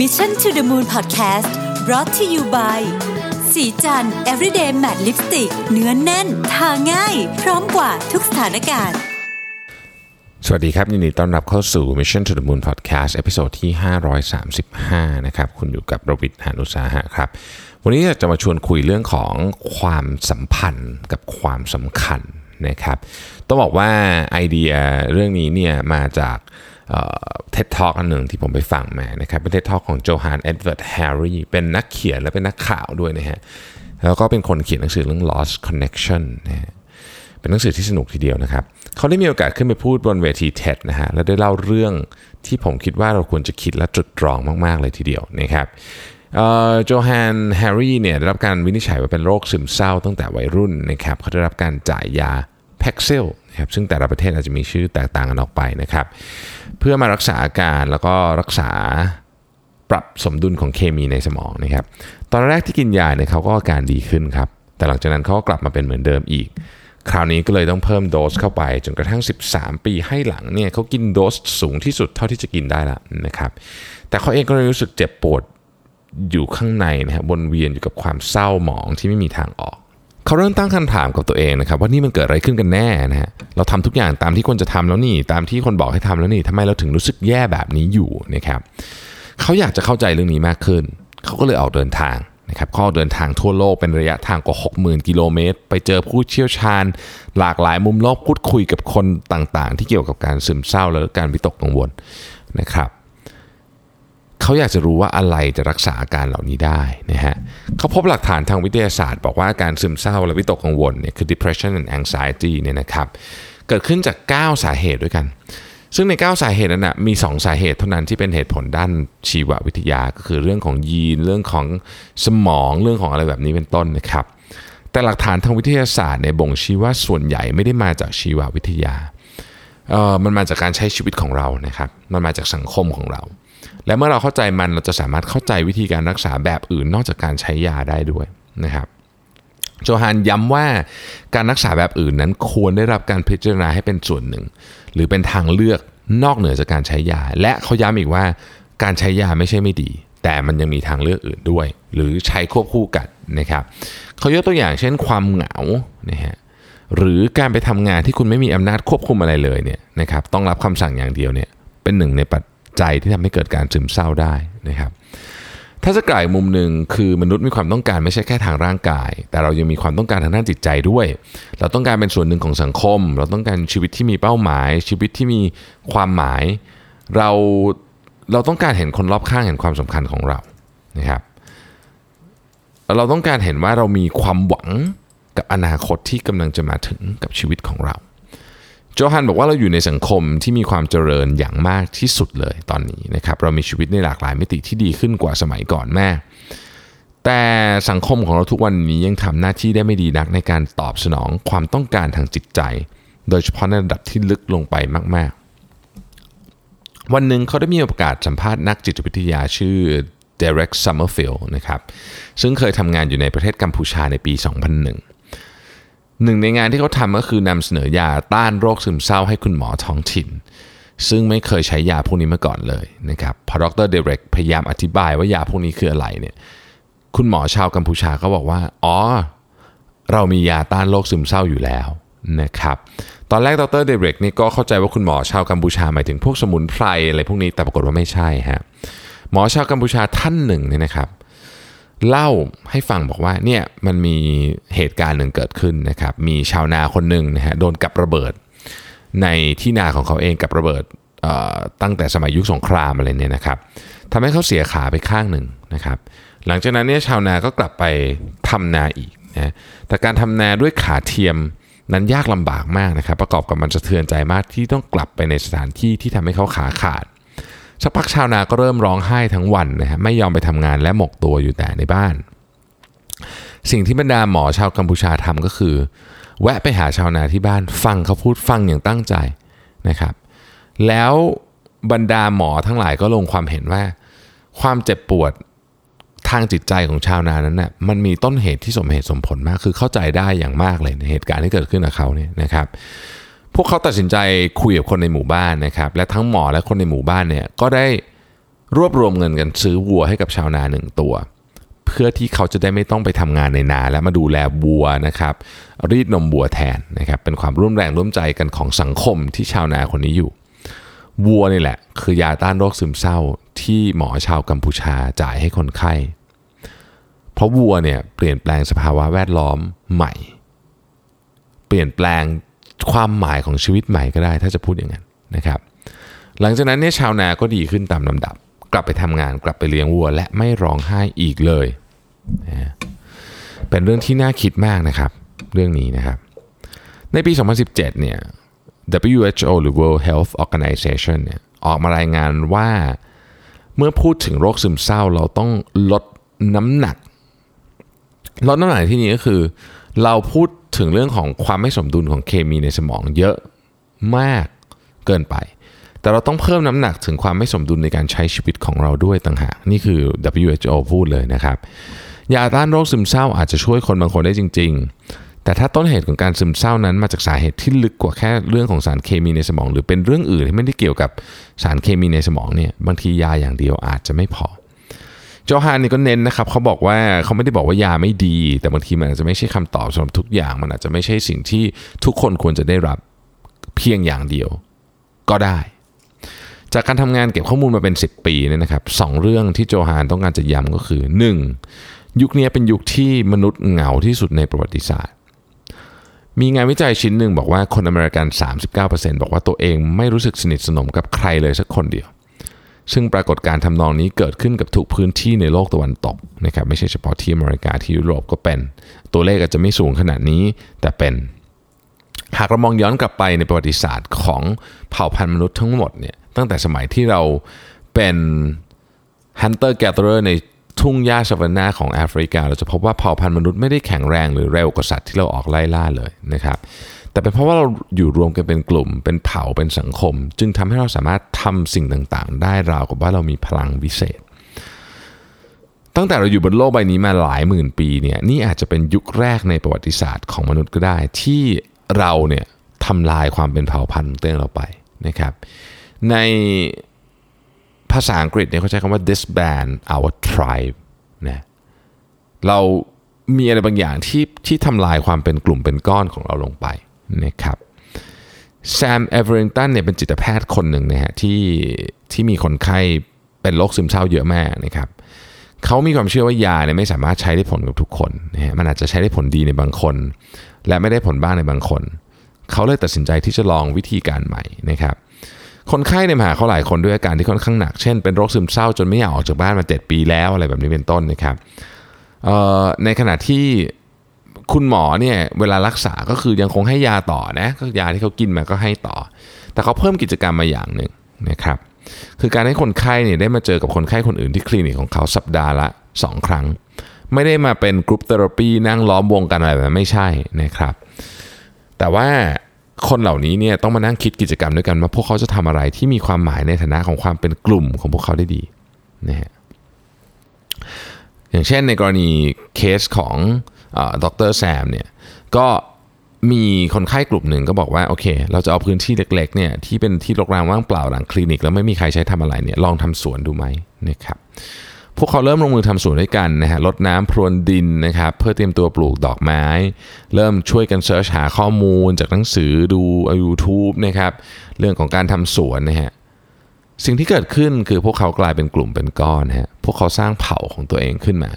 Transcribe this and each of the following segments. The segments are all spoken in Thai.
Mission to the Moon Podcast brought to you by ศรีจันทร์ everyday matte lipstick เนื้อแน่น ทาง่าย พร้อมกว่าทุกสถานการณ์ สวัสดีครับ ยินดีต้อนรับเข้าสู่ Mission to the Moon Podcast episode ที่ 535 นะครับ คุณอยู่กับประวิทย์หานุสาหะครับ วันนี้จะมาชวนคุยเรื่องของความสัมพันธ์กับความสำคัญนะครับ ต้องบอกว่าไอเดียเรื่องนี้เนี่ยมาจาก TED Talk อันหนึ่งที่ผมไปฟังมานะครับเป็น TED Talk ของโจฮันเอ็ดเวิร์ดแฮร์รี่เป็นนักเขียนและเป็นนักข่าวด้วยนะฮะแล้วก็เป็นคนเขียนหนังสือเรื่อง Lost Connections นะฮะเป็นหนังสือที่สนุกทีเดียวนะครับ เขาได้มีโอกาสขึ้นไปพูดบนเวที TED นะฮะ แล้วได้เล่าเรื่องที่ผมคิดว่าเราควรจะคิดและตรึกตรองมาก ๆ เลยทีเดียวนะครับโจฮันแฮร์รี่เนี่ยได้รับการวินิจฉัยว่าเป็นโรคซึมเศร้าตั้งแต่วัยรุ่นนะครับ เขาได้รับการจ่ายยาแพ็กเซลนะครับ ซึ่งแต่ละประเทศอาจจะมีชื่อแตกต่างกันออกไปนะครับ เพื่อมารักษาอาการแล้วก็รักษาปรับสมดุลของเคมีในสมองนะครับตอนแรกที่กินยาเนี่ยเขาก็อาการดีขึ้นครับแต่หลังจากนั้นเขาก็กลับมาเป็นเหมือนเดิมอีก คราวนี้ก็เลยต้องเพิ่มโดสเข้าไป จนกระทั่ง 13 ปีให้หลังเนี่ยเขากินโดสสูงที่สุดเท่าที่จะกินได้ละนะครับแต่เขาเองก็รู้สึกเจ็บปวดอยู่ข้างในนะครับวนเวียนอยู่กับความเศร้าหมองที่ไม่มีทางออก เขาเริ่มตั้งคำถามกับตัวเองนะครับว่านี่มันเกิดอะไรขึ้นกันแน่นะฮะเราทำทุกอย่างตามที่ควรจะทำแล้วนี่ ตามที่คนบอกให้ทำแล้วนี่ทำไมเราถึงรู้สึกแย่แบบนี้อยู่นะครับเขาอยากจะเข้าใจเรื่องนี้มากขึ้น เขาก็เลยออกเดินทางนะครับเขาอเดินทางทั่วโลกเป็นระยะทางกว่า 60,000 กิโลเมตร ไปเจอผู้เชี่ยวชาญ หลากหลายมุมโลกพูดคุยกับคนต่างๆ ที่เกี่ยวกับการซึมเศร้าและการวิตกกังวลนะครับ เขาอยากจะรู้ว่าอะไรจะรักษาอาการเหล่านี้ได้นะฮะเขาพบหลักฐานทางวิทยาศาสตร์ บอกว่าการซึมเศร้าและวิตกกังวลเนี่ยคือ depression and anxiety เนี่ยนะครับเกิดขึ้นจาก 9 สาเหตุด้วยกัน ซึ่งใน 9 สาเหตุนั้นนะมี 2 สาเหตุเท่านั้นที่เป็นเหตุผลด้านชีววิทยาก็คือเรื่องของยีน เรื่องของสมองเรื่องของอะไรแบบนี้เป็นต้นนะครับแต่หลักฐานทางวิทยาศาสตร์ในบ่งชี้ว่าส่วนใหญ่ไม่ได้มาจากชีววิทยาเออมันมาจากการใช้ชีวิตของเรานะครับ มันมาจากสังคมของเรา และเมื่อเราเข้าใจมันเราจะสามารถเข้าใจวิธีการรักษาแบบอื่นนอกจากการใช้ยาได้ด้วยนะครับโจฮันย้ำว่าการรักษาแบบอื่นนั้นควรได้รับการพิจารณาให้เป็นส่วนหนึ่ง หรือเป็นทางเลือกนอกเหนือจากการใช้ยา และเขาย้ำอีกว่าการใช้ยาไม่ใช่ไม่ดี แต่มันยังมีทางเลือกอื่นด้วย หรือใช้ควบคู่กันนะครับเขายกตัวอย่างเช่นความเหงานะฮะหรือการไปทำงานที่คุณไม่มีอำนาจควบคุมอะไรเลยเนี่ยนะครับต้องรับคำสั่งอย่างเดียวเนี่ยเป็นหนึ่งในปัจ จัยที่ทำให้เกิดการซึมเศร้าได้นะครับ ถ้าจะกล่าวมุมหนึ่งคือมนุษย์มีความต้องการไม่ใช่แค่ทางร่างกาย แต่เรายังมีความต้องการทางด้านจิตใจด้วย เราต้องการเป็นส่วนหนึ่งของสังคม เราต้องการชีวิตที่มีเป้าหมาย ชีวิตที่มีความหมาย เราเราต้องการเห็นคนรอบข้างเห็นความสำคัญของเรานะครับ เราต้องการเห็นว่าเรามีความหวังกับอนาคตที่กำลังจะมาถึงกับชีวิตของเรา โจฮันบอกว่าเราอยู่ในสังคมที่มีความเจริญอย่างมากที่สุดเลยตอนนี้นะครับเรามีชีวิตในหลากหลายมิติที่ดีขึ้นกว่าสมัยก่อนแม่แต่สังคมของเราทุกวันนี้ยังทำหน้าที่ได้ไม่ดีนักในการตอบสนองความต้องการทางจิตใจ โดยเฉพาะในระดับที่ลึกลงไปมาก ๆ วันหนึ่งเขาได้มีโอกาสสัมภาษณ์นักจิตวิทยาชื่อ Derek Summerfield นะครับซึ่งเคยทำงานอยู่ในประเทศกัมพูชาในปี 2001 หนึ่งในงานที่เขาทำก็คือนำเสนอยาต้านโรคซึมเศร้าให้คุณหมอท้องถิ่น ซึ่งไม่เคยใช้ยาพวกนี้มาก่อนเลยนะครับพอดรเดเรกพยายามอธิบายว่ายาพวกนี้คืออะไรเนี่ยคุณหมอชาวกัมพูชาก็บอกว่า อ๋อ เรามียาต้านโรคซึมเศร้าอยู่แล้วนะครับตอนแรกดรเดเรกนี่ก็เข้าใจว่าคุณหมอชาวกัมพูชาหมายถึงพวกสมุนไพรอะไรพวกนี้แต่ปรากฏว่าไม่ใช่ฮะหมอชาวกัมพูชาท่านหนึ่งเนี่ยนะครับ เล่าให้ฟังบอกว่าเนี่ยมันมีเหตุการณ์หนึ่งเกิดขึ้นนะครับ มีชาวนาคนหนึ่งนะฮะโดนกับระเบิด ในที่นาของเขาเองกับระเบิดตั้งแต่สมัยยุคสงครามอะไรเนี่ยนะครับทำให้เขาเสียขาไปข้างหนึ่งนะครับ หลังจากนั้นเนี่ยชาวนาก็กลับไปทำนาอีกนะแต่การทำนาด้วยขาเทียมนั้นยากลำบากมากนะครับ ประกอบกับมันสะเทือนใจมากที่ต้องกลับไปในสถานที่ที่ทำให้เขาขาขาด สักพักชาวนาก็เริ่มร้องไห้ทั้งวันนะฮะไม่ยอมไปทำงานและหมกตัวอยู่แต่ในบ้าน สิ่งที่บรรดาหมอชาวกัมพูชาทำก็คือ แวะไปหาชาวนาที่บ้านฟังเขาพูดฟังอย่างตั้งใจนะครับ แล้วบรรดาหมอทั้งหลายก็ลงความเห็นว่า ความเจ็บปวดทางจิตใจของชาวนานั้นนะ่ะมันมีต้นเหตุที่สมเหตุสมผลมาก คือเข้าใจได้อย่างมากเลยในเหตุการณ์ที่เกิดขึ้นกับเขาเนี่ยนะครับ พวกเขาตัดสินใจคุยกับคนในหมู่บ้านนะครับ และทั้งหมอและคนในหมู่บ้านเนี่ยก็ได้รวบรวมเงินกันซื้อวัวให้กับชาวนาหนึ่งตัว เพื่อที่เขาจะได้ไม่ต้องไปทำงานในนา และมาดูแลวัวนะครับ รีดนมวัวแทนนะครับ เป็นความร่วมแรงร่วมใจกันของสังคมที่ชาวนาคนนี้อยู่ วัวนี่แหละ คือยาต้านโรคซึมเศร้าที่หมอชาวกัมพูชาจ่ายให้คนไข้ เพราะวัวเนี่ยเปลี่ยนแปลงสภาวะแวดล้อมใหม่ เปลี่ยนแปลง ความหมายของชีวิตใหม่ก็ได้ ถ้าจะพูดอย่างนั้นนะครับ หลังจากนั้นเนี่ยชาวนาก็ดีขึ้นตามลำดับ กลับไปทำงานกลับไปเลี้ยงวัว และไม่ร้องไห้อีกเลยนะเป็นเรื่องที่น่าคิดมากนะครับ เรื่องนี้นะครับ ในปี 2017 เนี่ย WHO หรือ World Health Organization เนี่ยออกมารายงานว่าเมื่อพูดถึงโรคซึมเศร้าเราต้องลดน้ำหนัก ลดน้ำหนักที่นี้ก็คือ เราพูด ถึงเรื่องของความไม่สมดุลของเคมีในสมองเยอะมากเกินไป แต่เราต้องเพิ่มน้ำหนักถึงความไม่สมดุลในการใช้ชีวิตของเราด้วยต่างหาก นี่คือ WHO พูดเลยนะครับ ยาต้านโรคซึมเศร้าอาจจะช่วยคนบางคนได้จริง ๆ แต่ถ้าต้นเหตุของการซึมเศร้านั้นมาจากสาเหตุที่ลึกกว่าแค่เรื่องของสารเคมีในสมอง หรือเป็นเรื่องอื่นที่ไม่ได้เกี่ยวกับสารเคมีในสมองเนี่ย บางทียาอย่างเดียวอาจจะไม่พอ โจฮานนี่ก็เน้นนะครับเขาบอกว่าเขาไม่ได้บอกว่ายาไม่ดี แต่บางทีมันอาจจะไม่ใช่คำตอบสำหรับทุกอย่าง มันอาจจะไม่ใช่สิ่งที่ทุกคนควรจะได้รับเพียงอย่างเดียวก็ได้ จากการทำงานเก็บข้อมูลมาเป็น 10 ปีเนี่ยนะครับสองเรื่องที่โจฮานต้องการจะย้ำก็คือ 1. ยุคนี้เป็นยุคที่มนุษย์เหงาที่สุดในประวัติศาสตร์ มีงานวิจัยชิ้นหนึ่งบอกว่าคนอเมริกัน 39%บอกว่าตัวเองไม่รู้สึกสนิทสนมกับใครเลยสักคนเดียว ซึ่งปรากฏการทำนองนี้เกิดขึ้นกับทุกพื้นที่ในโลกตะวันตกนะครับไม่ใช่เฉพาะที่อเมริกาที่ยุโรปก็เป็น ตัวเลขอาจจะไม่สูงขนาดนี้แต่เป็น หากเรามองย้อนกลับไปในประวัติศาสตร์ของเผ่าพันธุ์มนุษย์ทั้งหมดเนี่ยตั้งแต่สมัยที่เราเป็น hunter gatherer ในทุ่งหญ้าซา vanna นาของแอฟริกา เราจะพบว่าเผ่าพันธุ์มนุษย์ไม่ได้แข็งแรงหรือเร็วกว่าสัตว์ที่เราออกไล่ล่าเลยนะครับ แต่เป็นเพราะว่าเราอยู่รวมกันเป็นกลุ่ม เป็นเผ่าเป็นสังคม จึงทำให้เราสามารถทำสิ่งต่างๆ ได้ราวกับว่าเรามีพลังวิเศษ ตั้งแต่เราอยู่บนโลกใบนี้มาหลายหมื่นปีเนี่ยนี่อาจจะเป็นยุคแรกในประวัติศาสตร์ของมนุษย์ก็ได้ ที่เราเนี่ยทำลายความเป็นเผ่าพันธุ์ของตัวเองเราไปนะครับ ในภาษาอังกฤษเนี่ยเขาใช้คำว่า disband our tribe นะเรามีอะไรบางอย่างที่ที่ทำลายความเป็นกลุ่มเป็นก้อนของเราลงไป นะครับแซมเอเวอริงตันเนี่ยเป็นจิตแพทย์คนหนึ่งนะฮะที่ที่มีคนไข้เป็นโรคซึมเศร้าเยอะมากนะครับเขามีความเชื่อว่ายาเนี่ยไม่สามารถใช้ได้ผลกับทุกคนนะฮะมันอาจจะใช้ได้ผลดีในบางคน และไม่ได้ผลบ้างในบางคน เขาเลยตัดสินใจที่จะลองวิธีการใหม่นะครับคนไข้เนี่ยมาหาเขาหลายคนด้วยอาการที่ค่อนข้างหนัก เช่นเป็นโรคซึมเศร้าจนไม่อยากออกจากบ้านมา 7 ปีแล้วอะไรแบบนี้เป็นต้นนะครับในขณะที่ คุณหมอเนี่ยเวลารักษาก็คือยังคงให้ยาต่อนะก็ยาที่เขากินมาก็ให้ต่อ แต่เขาเพิ่มกิจกรรมมาอย่างหนึ่งนะครับคือการให้คนไข้เนี่ยได้มาเจอกับคนไข้คนอื่นที่คลินิกของเขาสัปดาห์ละ 2 ครั้ง ไม่ได้มาเป็นกรุ๊ปเทอราปีนั่งล้อมวงกันอะไรแบบนั้ไม่ใช่นะครับ แต่ว่าคนเหล่านี้เนี่ยต้องมานั่งคิดกิจกรรมด้วยกันว่าพวกเขาจะทำอะไรที่มีความหมายในฐานะของความเป็นกลุ่มของพวกเขาได้ดีนะฮะอย่างเช่นในกรณีเคสของ ดรแซมเนี่ยก็มีคนไข้กลุ่มหนึ่งก็บอกว่าโอเค เราจะเอาพื้นที่เล็กๆเนี่ยที่เป็นที่รกร้างว่างเปล่าหลังคลินิก แล้วไม่มีใครใช้ทำอะไรเนี่ยลองทำสวนดูไหมนะครับพวกเขาเริ่มลงมือทำสวนด้วยกันนะฮะลดน้ำพรวนดินนะครับเพื่อเตรียมตัวปลูกดอกไม้ เริ่มช่วยกันเสิร์ชหาข้อมูลจากหนังสือดู YouTube นะครับเรื่องของการทำสวนนะฮะสิ่งที่เกิดขึ้นคือพวกเขากลายเป็นกลุ่มเป็นก้อนฮะพวกเขาสร้างเผ่าของตัวเองขึ้นมา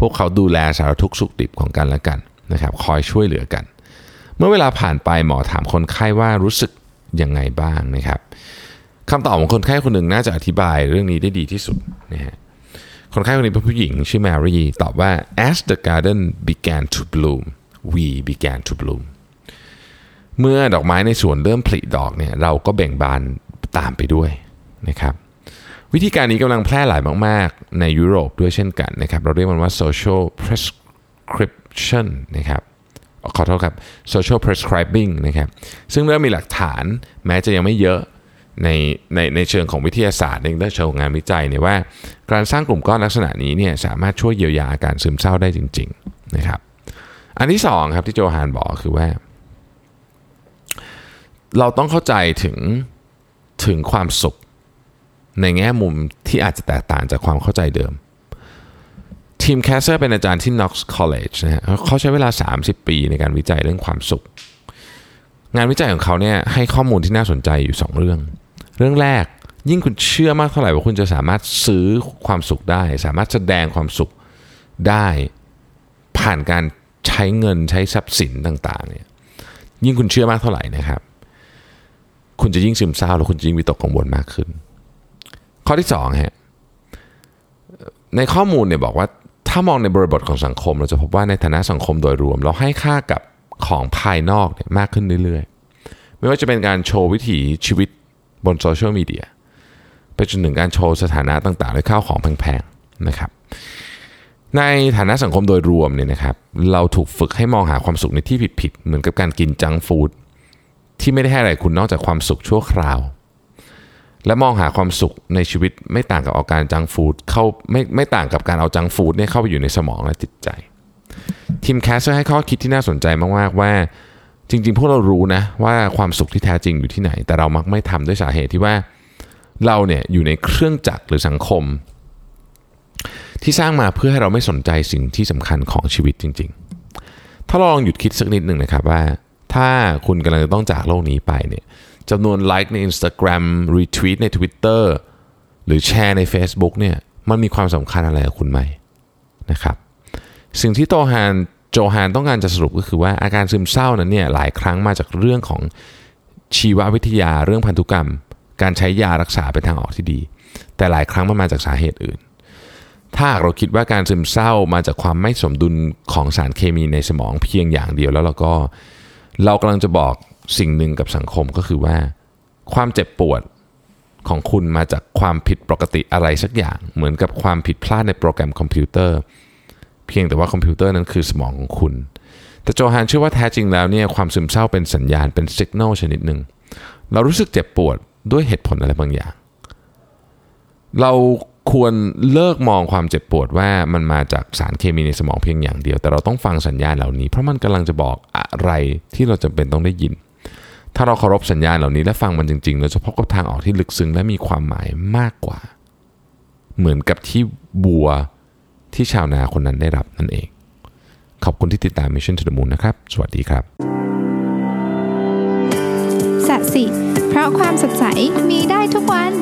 พวกเขาดูแลสารทุกสุขดิบของกันและกันนะครับคอยช่วยเหลือกัน เมื่อเวลาผ่านไปหมอถามคนไข้ว่ารู้สึกยังไงบ้างนะครับคำตอบของคนไข้คนหนึ่งน่าจะอธิบายเรื่องนี้ได้ดีที่สุดนะฮะคนไข้คนนี้เป็นผู้หญิงชื่อแมรี่ตอบว่า as the garden began to bloom we began to bloom เมื่อดอกไม้ในสวนเริ่มผลิดอกเนี่ยเราก็เบ่งบานตามไปด้วยนะครับ วิธีการนี้กำลังแพร่หลายมาก ๆ ในยุโรปด้วยเช่นกันนะครับ เราเรียกมันว่า social prescription นะครับขอโทษครับ social prescribing นะครับ ซึ่งเริ่มมีหลักฐานแม้จะยังไม่เยอะในในในเชิงของวิทยาศาสตร์ในเชิงของงานวิจัยเนี่ยว่า การสร้างกลุ่มก้อนลักษณะนี้เนี่ยสามารถช่วยเยียวยาอาการซึมเศร้าได้จริง ๆ นะครับ อันที่สองครับที่โจฮานบอกคือว่า เราต้องเข้าใจถึงถึงความสุข ในแง่มุมที่อาจจะแตกต่างจากความเข้าใจเดิม ทิมแคสเซอร์เป็นอาจารย์ที่ Knox College นะฮะเขาใช้เวลา 30 ปีในการวิจัยเรื่องความสุข งานวิจัยของเขาเนี่ยให้ข้อมูลที่น่าสนใจอยู่ 2 เรื่อง เรื่องแรกยิ่งคุณเชื่อมากเท่าไหร่ว่าคุณจะสามารถซื้อความสุขได้ สามารถแสดงความสุขได้ผ่านการใช้เงินใช้ทรัพย์สินต่างๆเนี่ยยิ่งคุณเชื่อมากเท่าไหร่นะครับ คุณจะยิ่งซึมเศร้าแล้วคุณจะยิ่งวิตกกังวลมากขึ้น ข้อที่สองฮะในข้อมูลเนี่ยบอกว่าถ้ามองในบริบทของสังคม เราจะพบว่าในฐานะสังคมโดยรวม เราให้ค่ากับของภายนอกเนี่ยมากขึ้นเรื่อยๆ ไม่ว่าจะเป็นการโชว์วิถีชีวิตบนโซเชียลมีเดียไปจนถึงการโชว์สถานะต่างๆด้วยข้าวของแพงๆนะครับ ในฐานะสังคมโดยรวมเนี่ยนะครับ เราถูกฝึกให้มองหาความสุขในที่ผิดๆเหมือนกับการกิน junk food ที่ไม่ได้ให้อะไรคุณนอกจากความสุขชั่วคราว และมองหาความสุขในชีวิตไม่ต่างกับเอาการ junk food เข้าไม่ไม่ต่างกับการเอา junk food เนี่ยเข้าไปอยู่ในสมองและจิตใจทิมแคสเซอร์ให้ข้อคิดที่น่าสนใจมากๆว่า จริง ๆ พวกเรารู้นะว่าความสุขที่แท้จริงอยู่ที่ไหน แต่เรามักไม่ทำด้วยสาเหตุที่ว่าเราเนี่ยอยู่ในเครื่องจักรหรือสังคม ที่สร้างมาเพื่อให้เราไม่สนใจสิ่งที่สำคัญของชีวิตจริง ๆ ถ้าเราลองหยุดคิดสักนิดหนึ่งนะครับว่า ถ้าคุณกำลังจะต้องจากโลกนี้ไปเนี่ย จำนวนไลค์ใน Instagram รีทวีตใน Twitter หรือแชร์ใน Facebook เนี่ยมันมีความสำคัญอะไรกับคุณไหมนะครับสิ่งที่โตฮานโจฮานต้องการจะสรุปก็คือว่าอาการซึมเศร้านั้นเนี่ยหลายครั้งมาจากเรื่องของชีววิทยาเรื่องพันธุกรรม การใช้ยารักษาเป็นทางออกที่ดี แต่หลายครั้งมันมาจากสาเหตุอื่น ถ้าเราคิดว่าการซึมเศร้ามาจากความไม่สมดุลของสารเคมีในสมองเพียงอย่างเดียวแล้วเราก็ เรากำลังจะบอก สิ่งหนึ่งกับสังคมก็คือว่า ความเจ็บปวดของคุณมาจากความผิดปกติอะไรสักอย่าง เหมือนกับความผิดพลาดในโปรแกรมคอมพิวเตอร์ เพียงแต่ว่าคอมพิวเตอร์นั้นคือสมองของคุณ แต่โจฮานเชื่อว่าแท้จริงแล้วเนี่ยความซึมเศร้าเป็นสัญญาณเป็นสัญญาณชนิดหนึ่งเรารู้สึกเจ็บปวดด้วยเหตุผลอะไรบางอย่าง เราควรเลิกมองความเจ็บปวดว่ามันมาจากสารเคมีในสมองเพียงอย่างเดียว แต่เราต้องฟังสัญญาณเหล่านี้ เพราะมันกำลังจะบอกอะไรที่เราจำเป็นต้องได้ยิน ถ้าเราเคารพสัญญาณเหล่านี้และฟังมันจริงๆเราจะพบกับทางออกที่ลึกซึ้งและมีความหมายมากกว่า เหมือนกับที่บัวที่ชาวนาคนนั้นได้รับนั่นเอง ขอบคุณที่ติดตาม Mission to the Moon นะครับ สวัสดีครับสัสิ เพราะความสดใสมีได้ทุกวัน